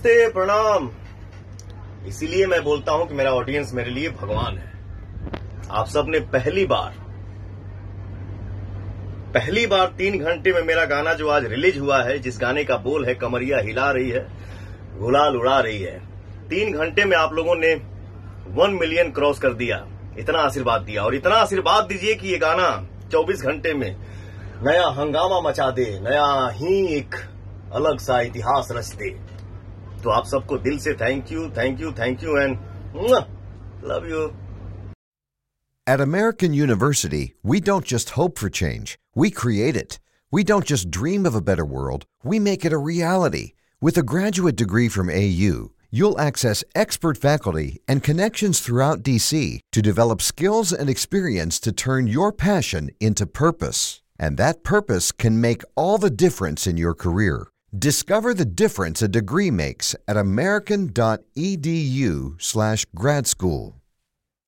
नमस्ते, प्रणाम। इसीलिए मैं बोलता हूँ कि मेरा ऑडियंस मेरे लिए भगवान है। आप सबने पहली बार पहली बार तीन घंटे में मेरा गाना जो आज रिलीज़ हुआ है, जिस गाने का बोल है, कमरिया हिला रही है, गुलाल उड़ा रही है, तीन घंटे में आप लोगों ने वन मिलियन क्रॉस कर दिया, इतना आशीर्वाद दिया। और इतना आशीर्वाद दीजिए कि ये गाना 24 घंटे में नया हंगामा मचा दे, नया ही एक अलग सा इतिहास रच दे। तो आप सबको दिल से thank you thank you thank you and love you At American University, we don't just hope for change, we create it. We don't just dream of a better world, we make it a reality. With a graduate degree from AU, you'll access expert faculty and connections throughout DC to develop skills and experience to turn your passion into purpose. And that purpose can make all the difference in your career. Discover the difference a degree makes at american.edu/grad school.